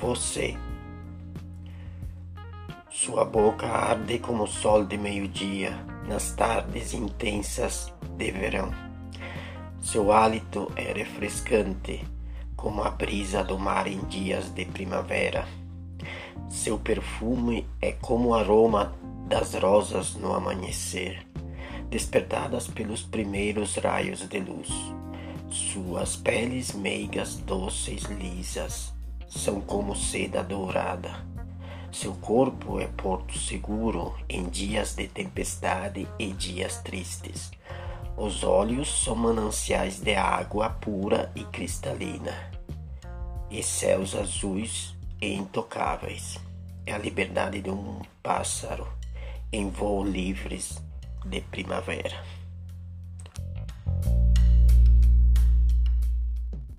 você. Sua boca arde como o sol de meio-dia nas tardes intensas de verão. Seu hálito é refrescante como a brisa do mar em dias de primavera. Seu perfume é como o aroma das rosas no amanhecer, despertadas pelos primeiros raios de luz. Suas peles meigas, doces, lisas, são como seda dourada. Seu corpo é porto seguro em dias de tempestade e dias tristes. Os olhos são mananciais de água pura e cristalina, e céus azuis e intocáveis. É a liberdade de um pássaro em voo livres de primavera.